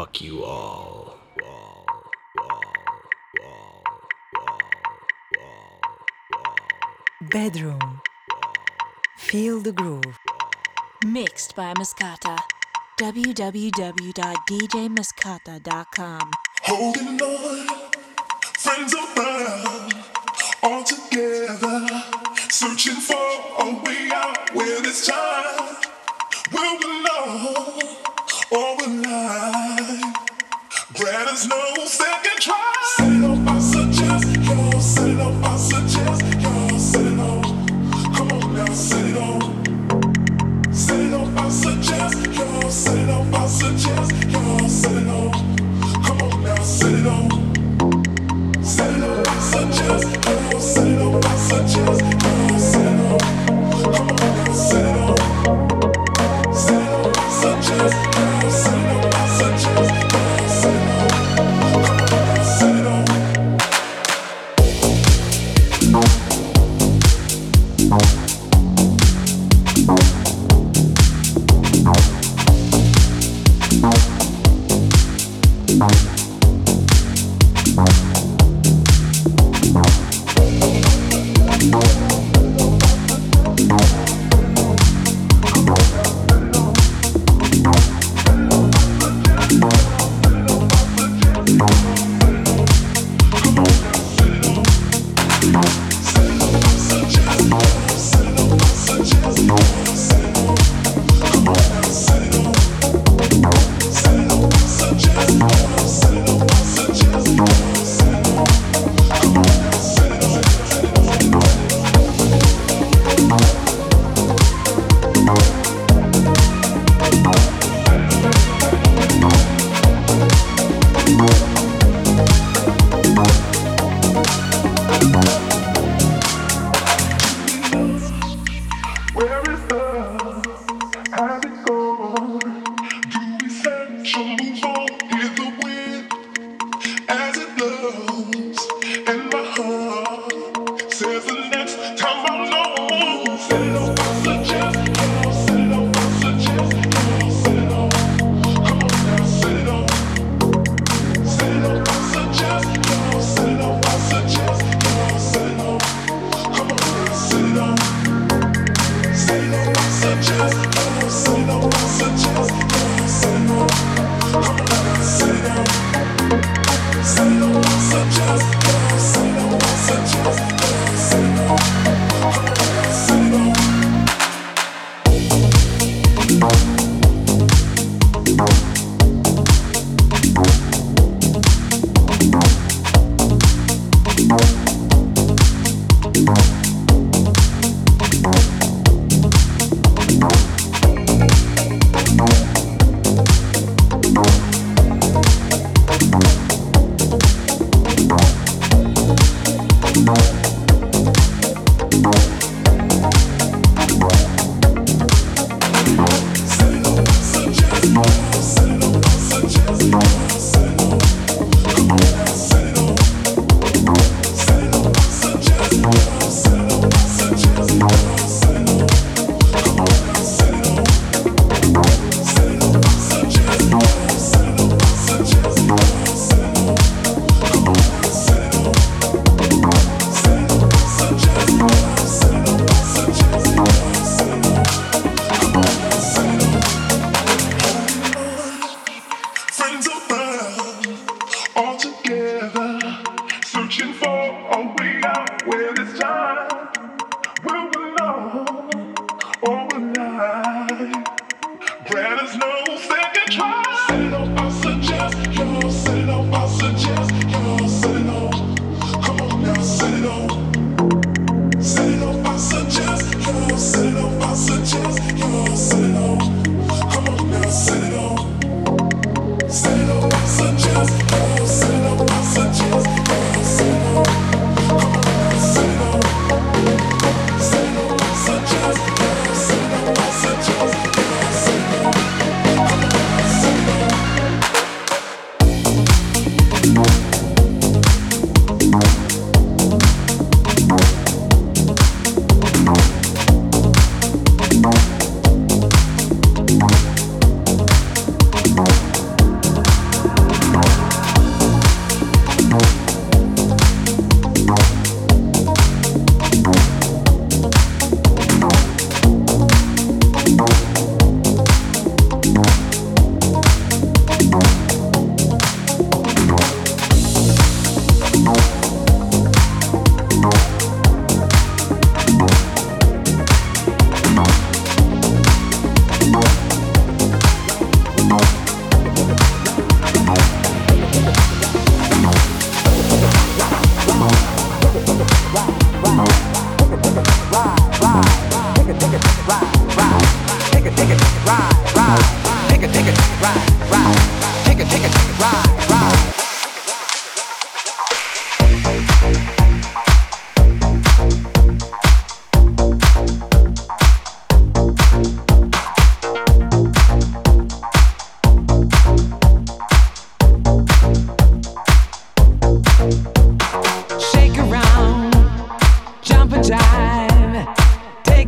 fuck you all. Bedroom. Feel the groove. Mixed by Mascota. www.djmascota.com. Holding on, friends around, all together, searching for a way out where this time will belong. no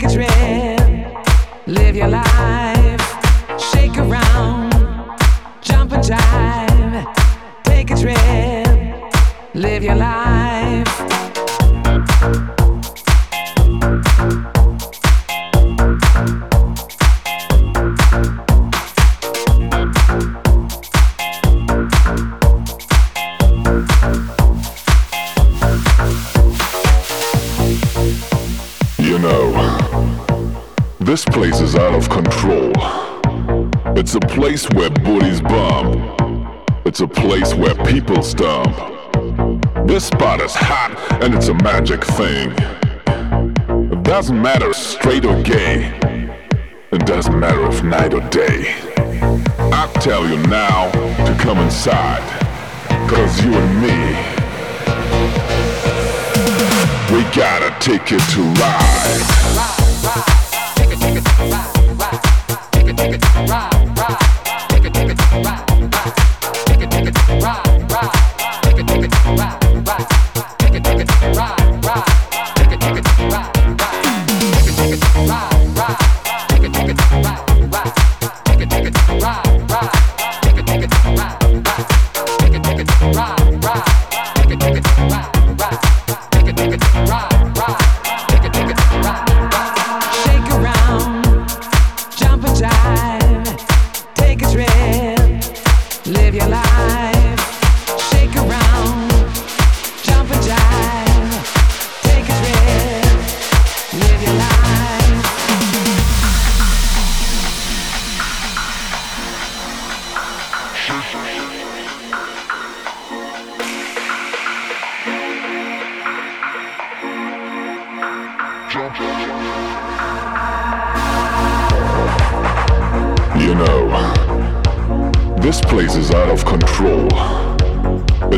take a trip, live your life. Shake around, jump and jive, take a trip, live your life. It's a place where booties bump. It's a place where people stomp. This spot is hot and it's a magic thing. It doesn't matter straight or gay. It doesn't matter if night or day. I tell you now to come inside. Cause you and me, we got a ticket to ride.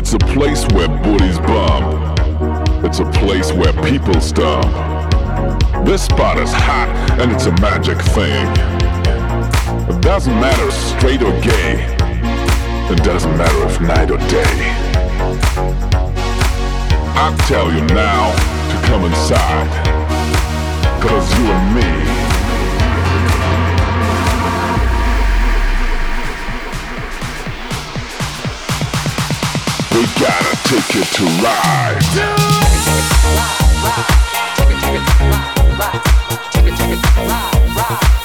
It's a place where booties bump. It's a place where people stomp. This spot is hot and it's a magic thing. It doesn't matter straight or gay. It doesn't matter if night or day. I tell you now to come inside. Cause you and me, got a ticket to ride. Live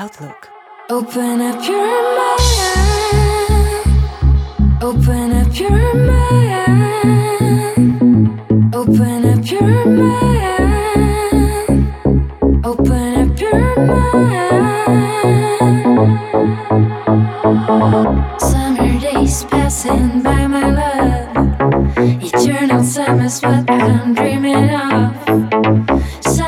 Outlook. Open up your mind. Open up your mind. Open up your mind. Open up your mind. Summer days passing by, my love. Eternal summer's what I'm dreaming of. Summer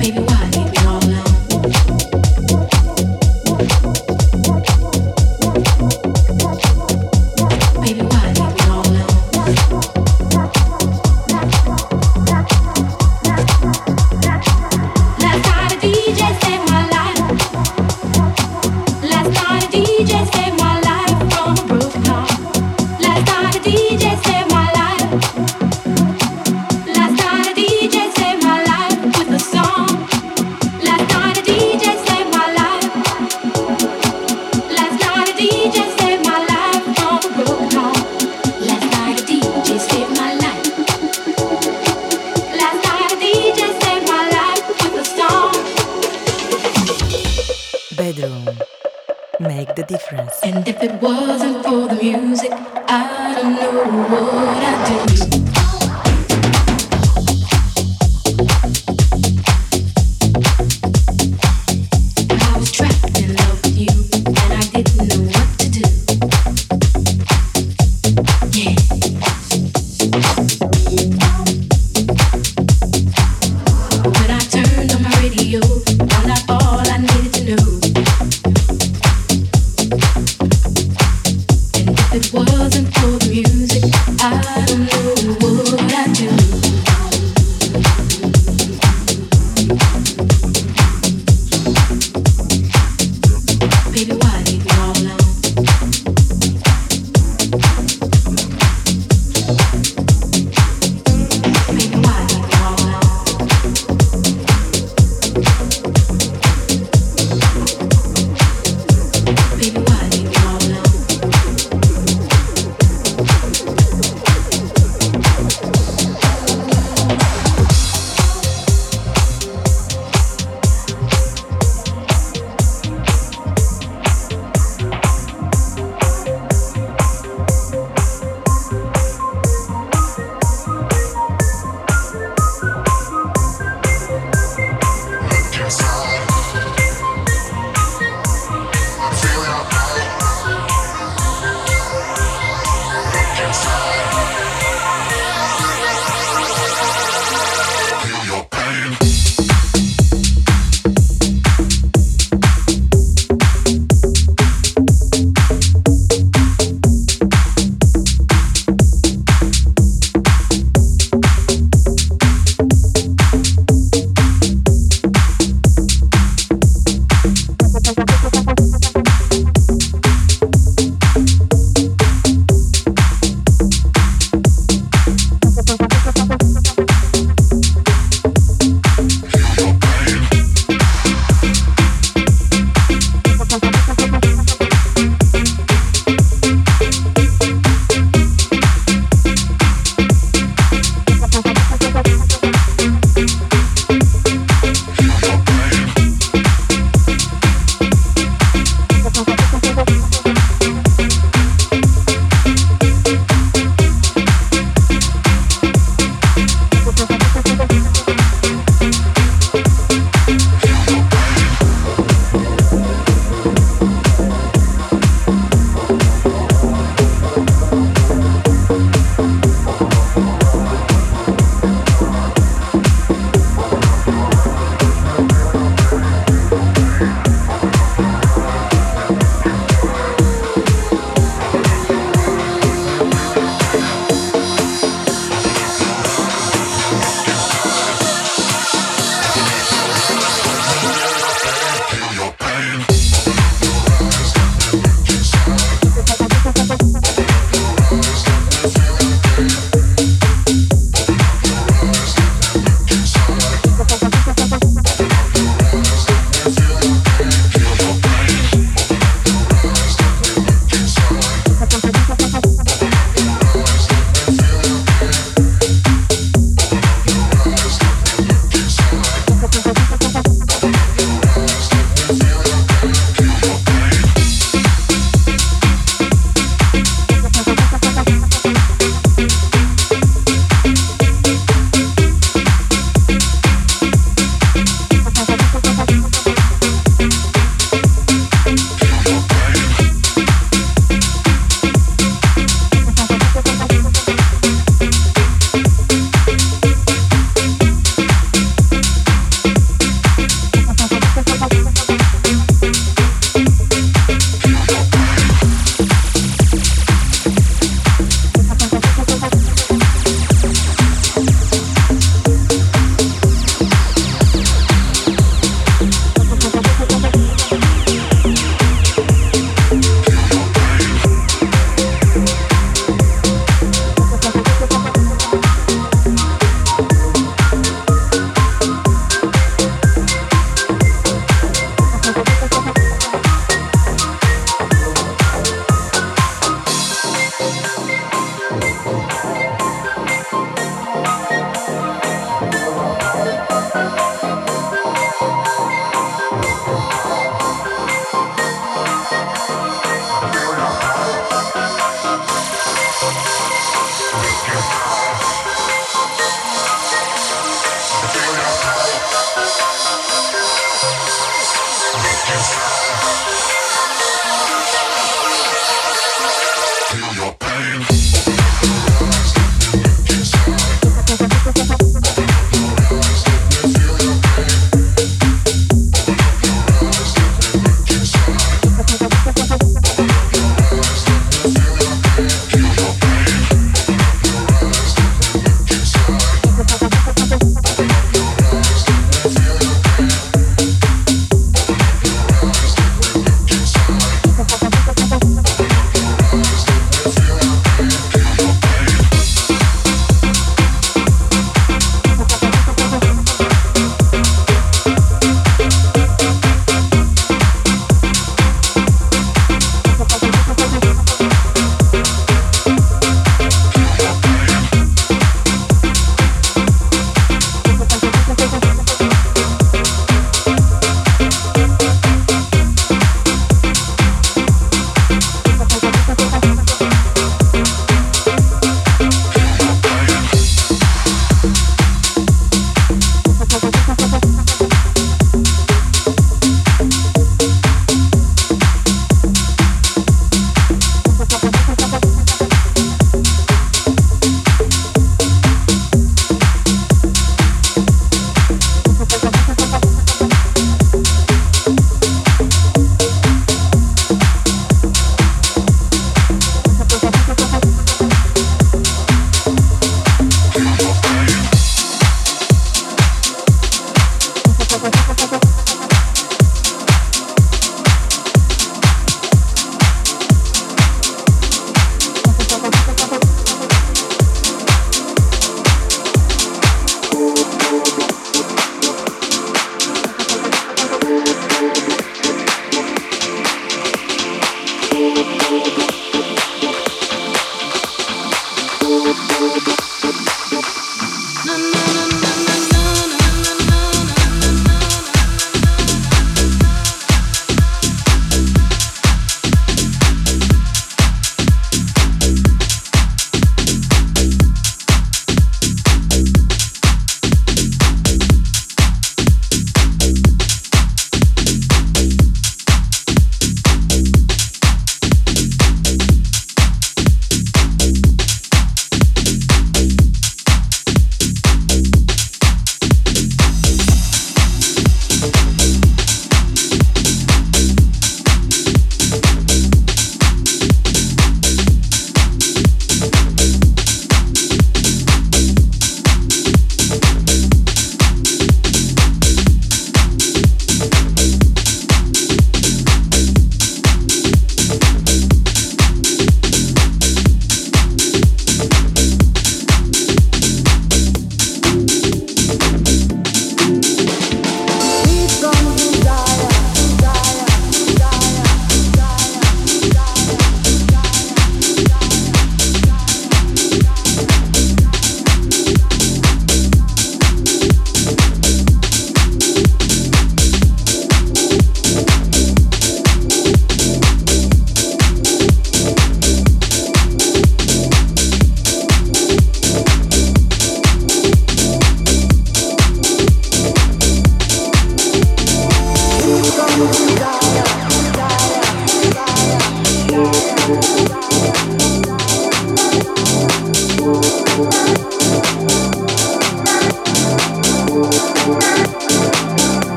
baby, why?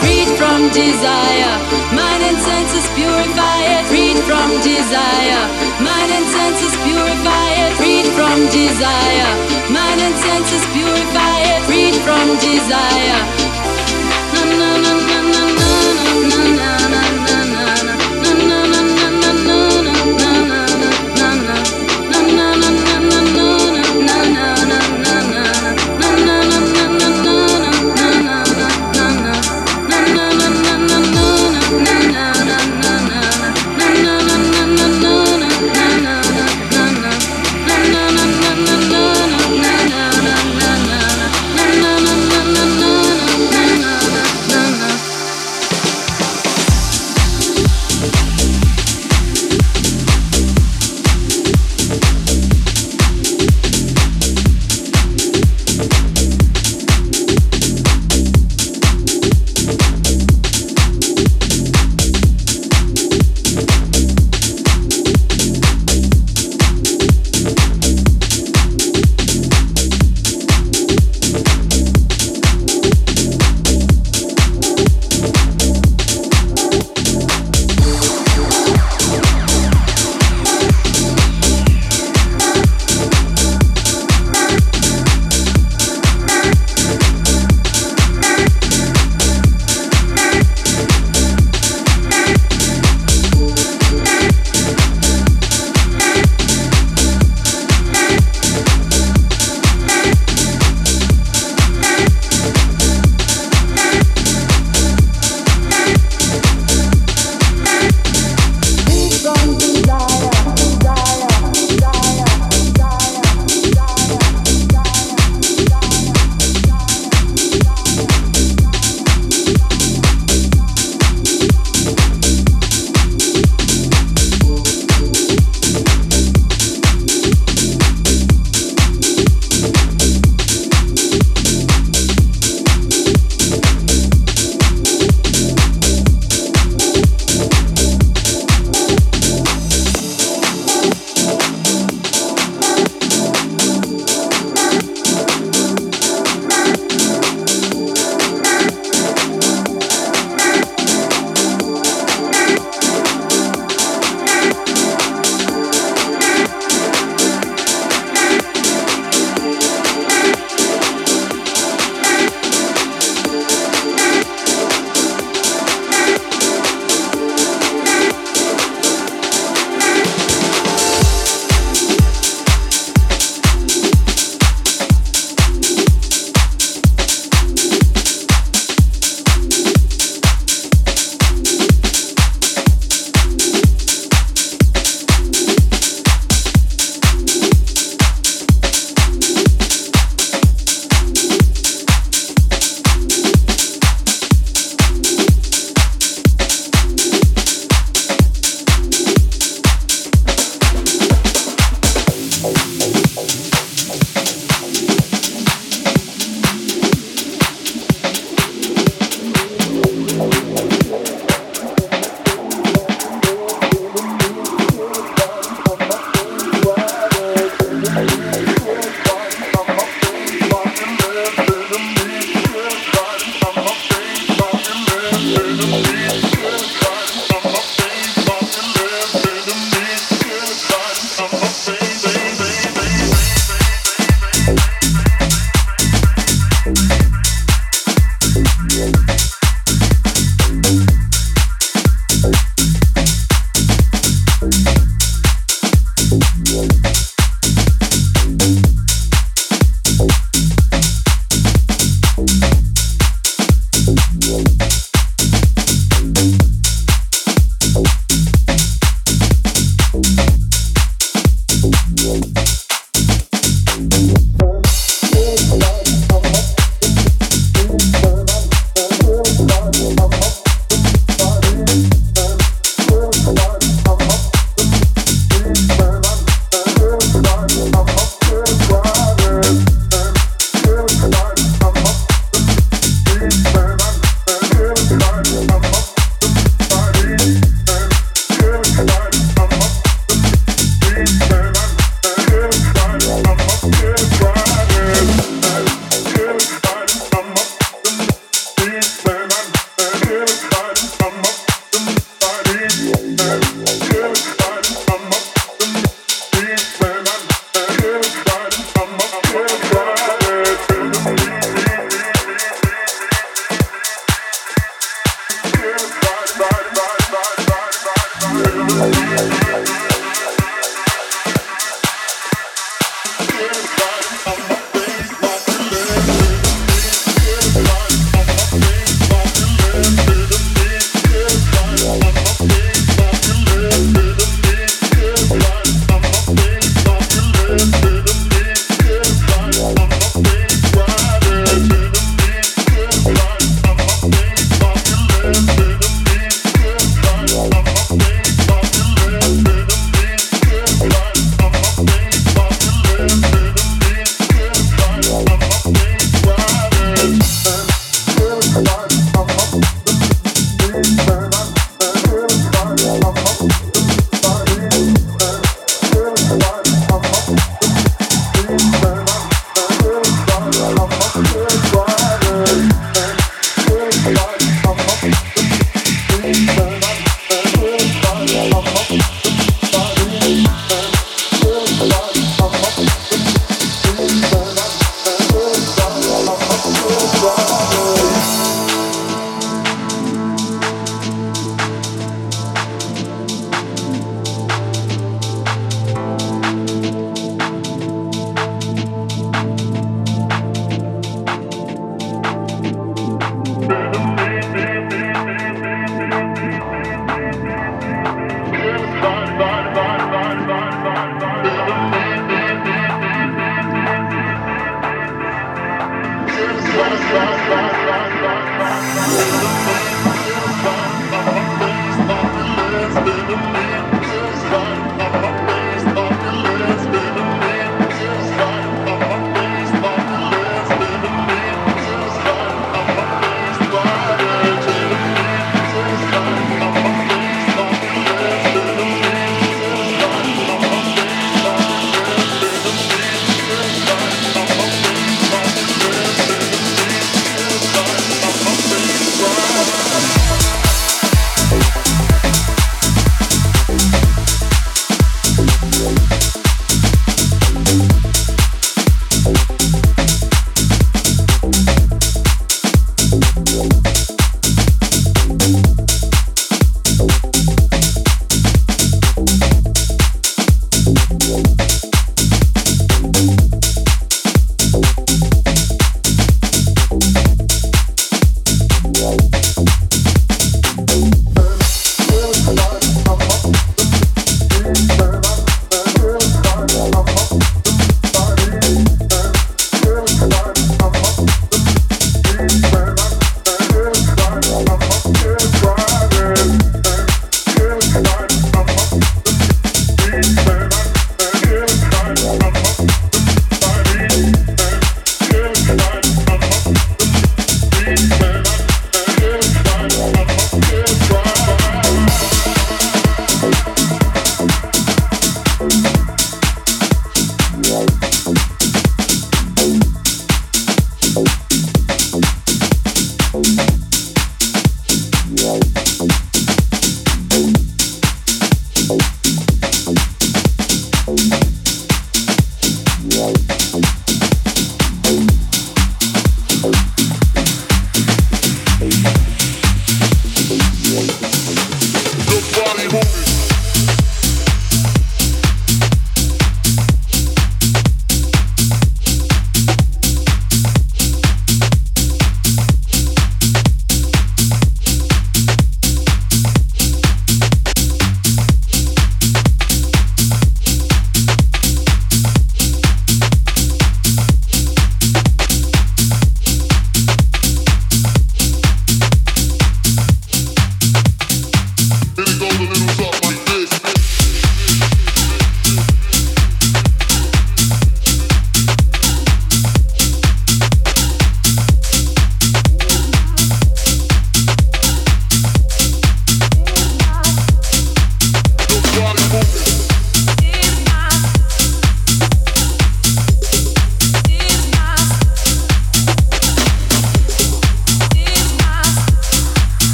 Freed from desire, mind and senses purify it. Freed from desire, mind and senses purify it. Freed from desire, mind and senses purify it. Freed from desire. Na na na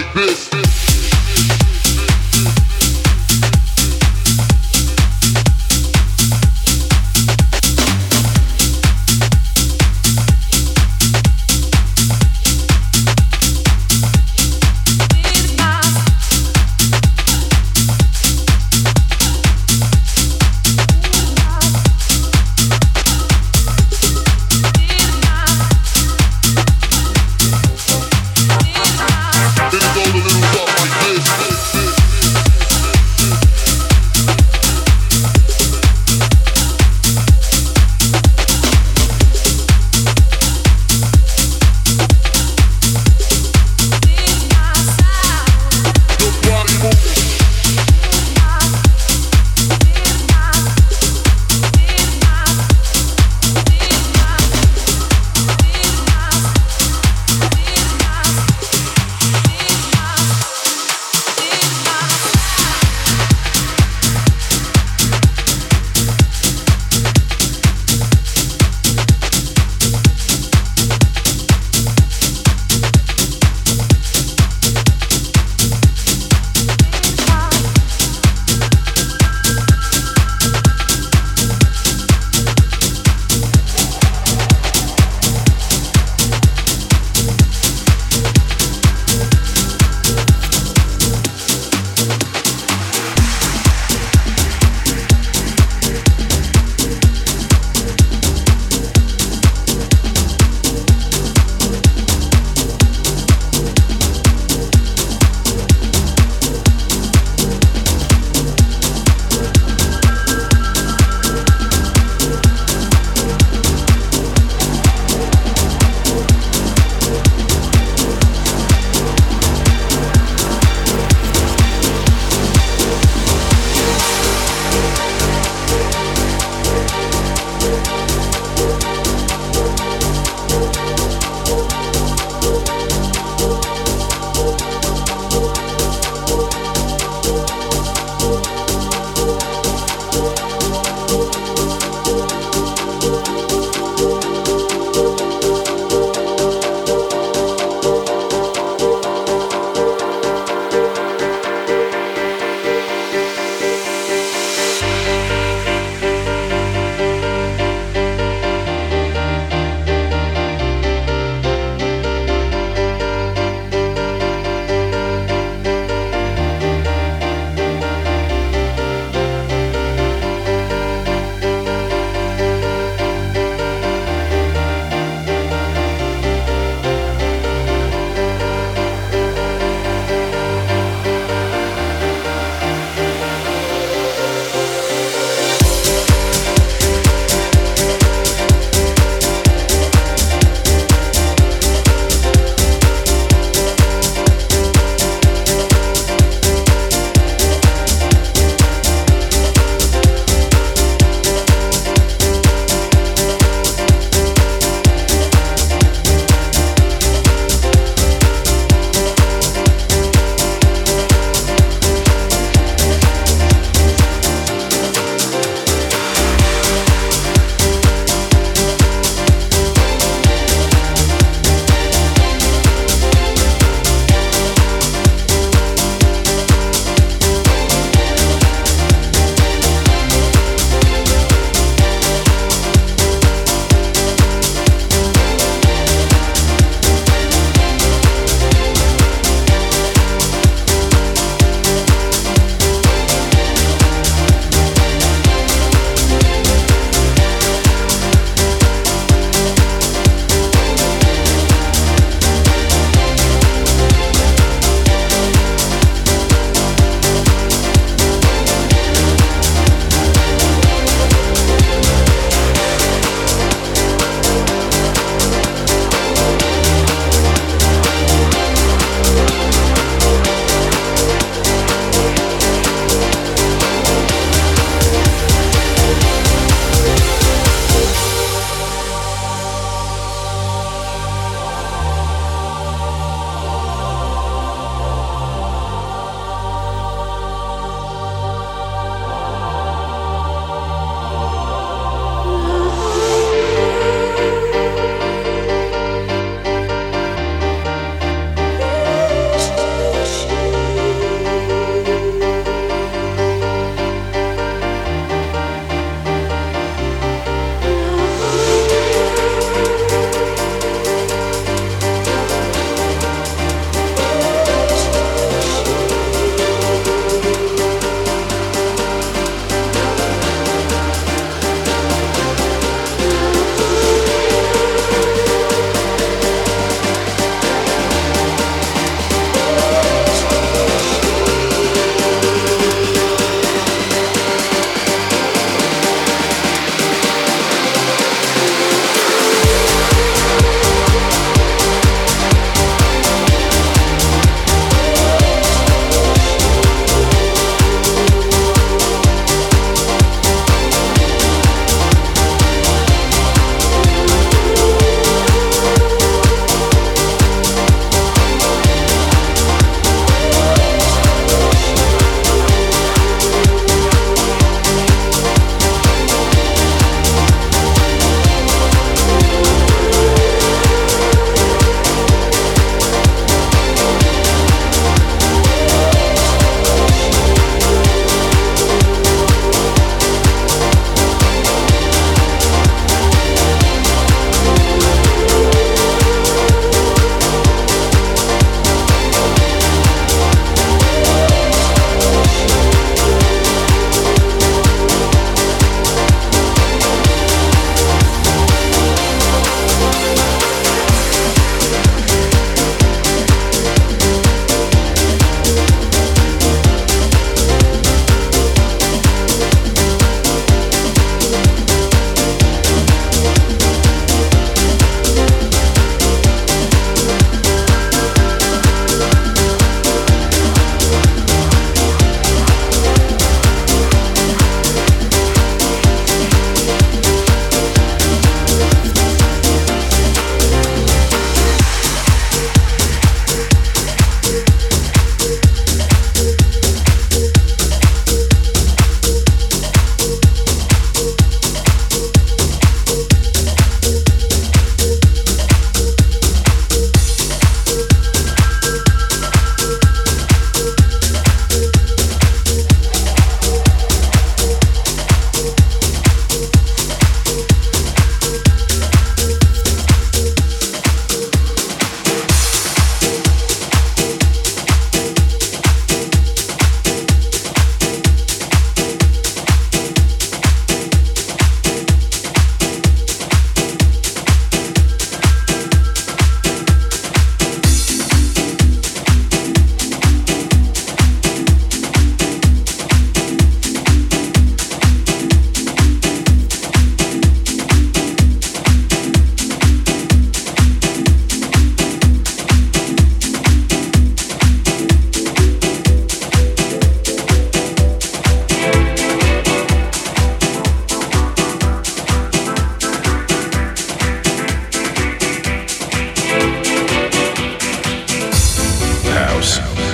like this.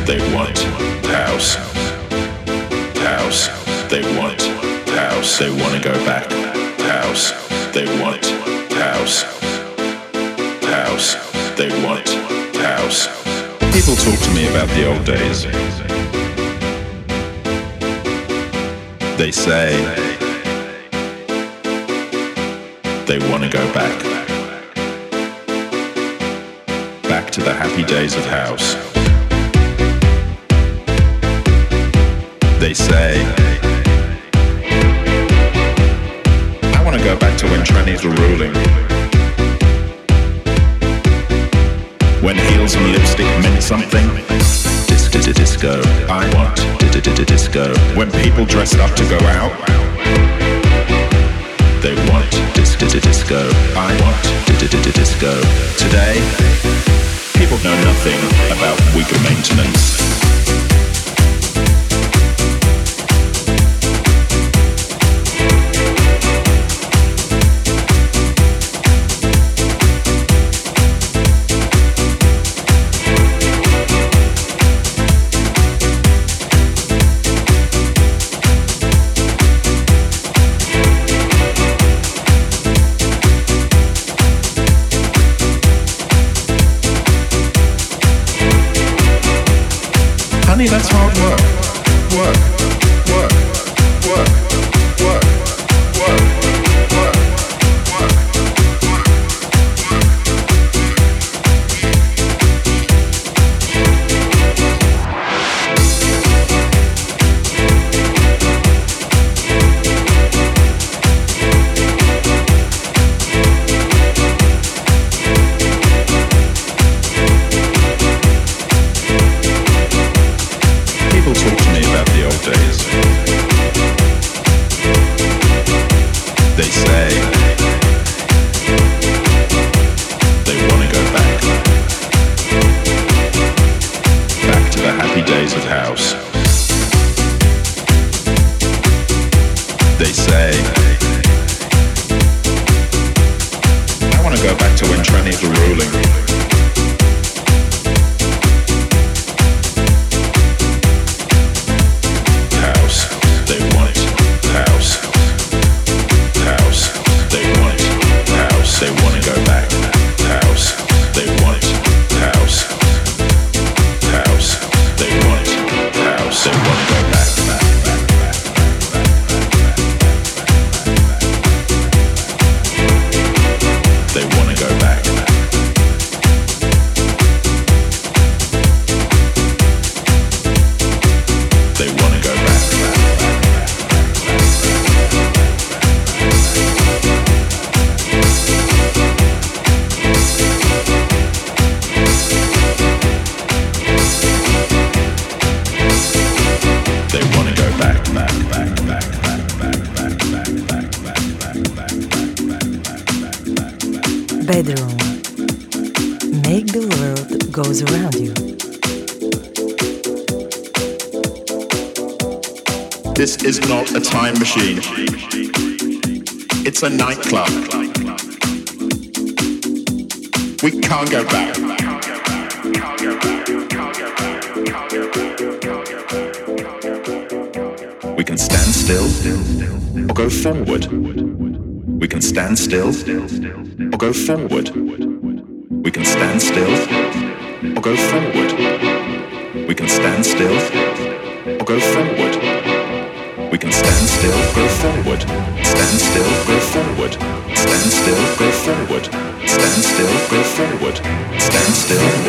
They want house. House, they want house. They wanna go back. House, they want house. House, they want house. People talk to me about the old days. They say they wanna go back. Back to the happy days of house. They say I wanna go back to when trannies were ruling. When heels and lipstick meant something. Disco. I want disco. When people dressed up to go out. They want disco. I want disco. Today, people know nothing about weaker maintenance.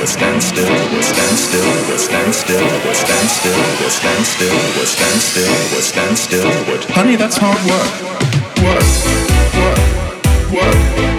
Stand still, we stand still, we stand still, we stand still, we stand still, we stand still, we stand still. Honey, that's hard. Work, work, work, work,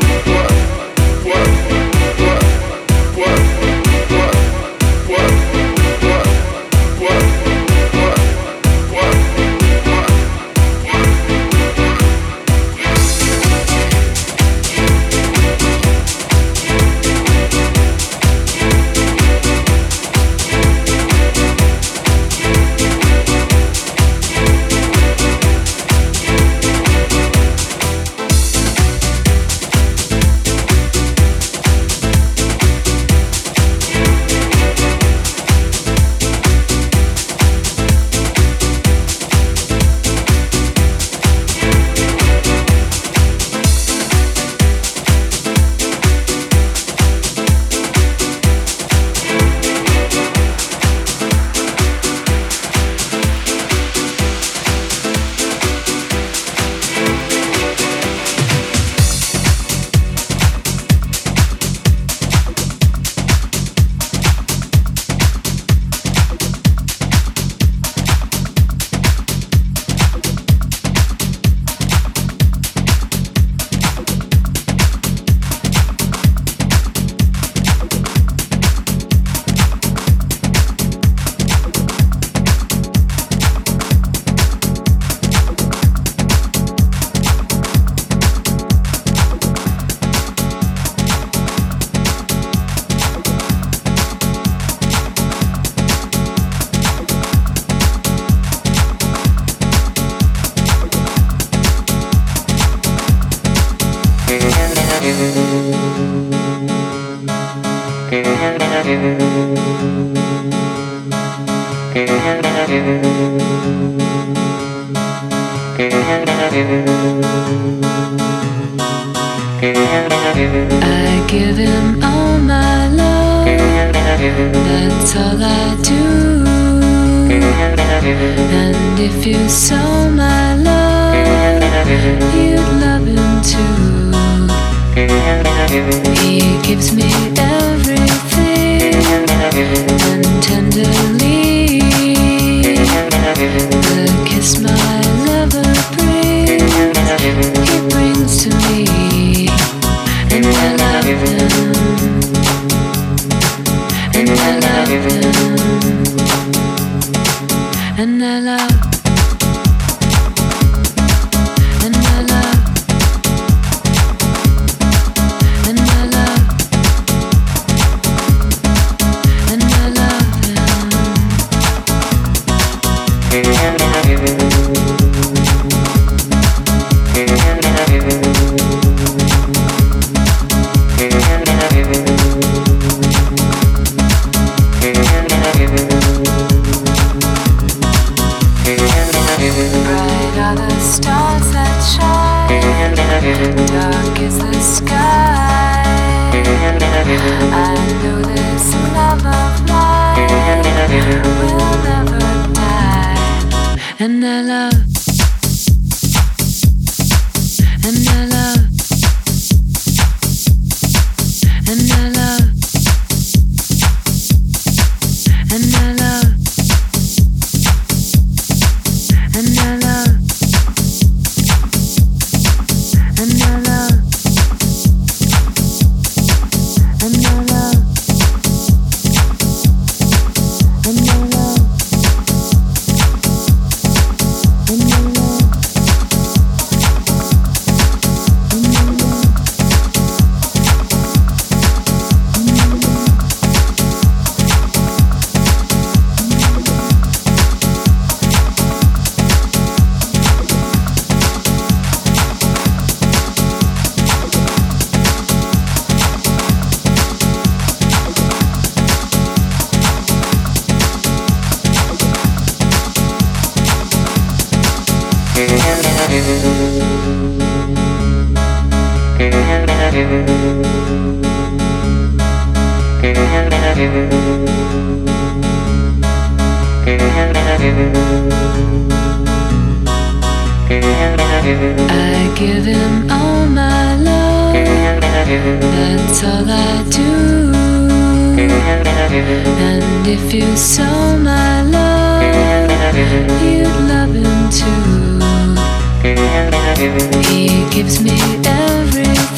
that's all I do. And if you saw my love, you'd love him too. He gives me everything and tenderly the kiss my lover brings, he brings to me, and I love him, and I love. I give him all my love, that's all I do. And if you saw my love, you'd love him too. He gives me everything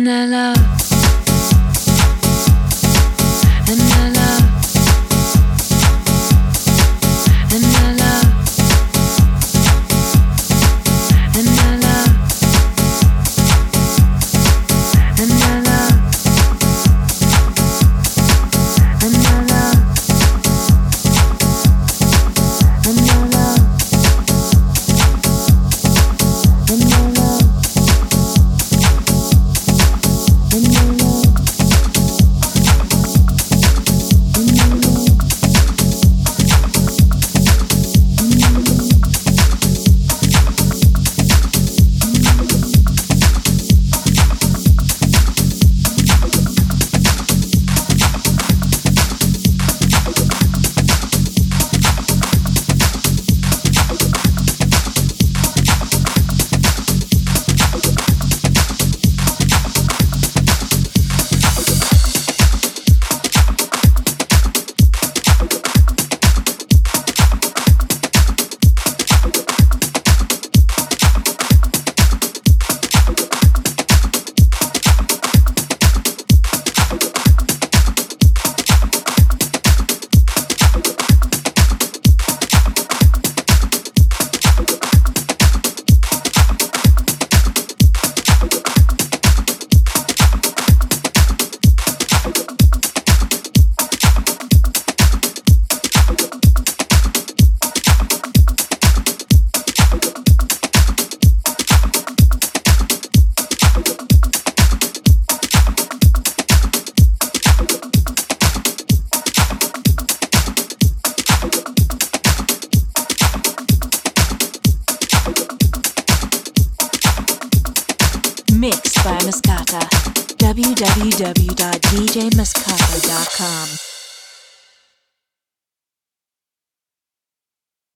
And I love, and I love,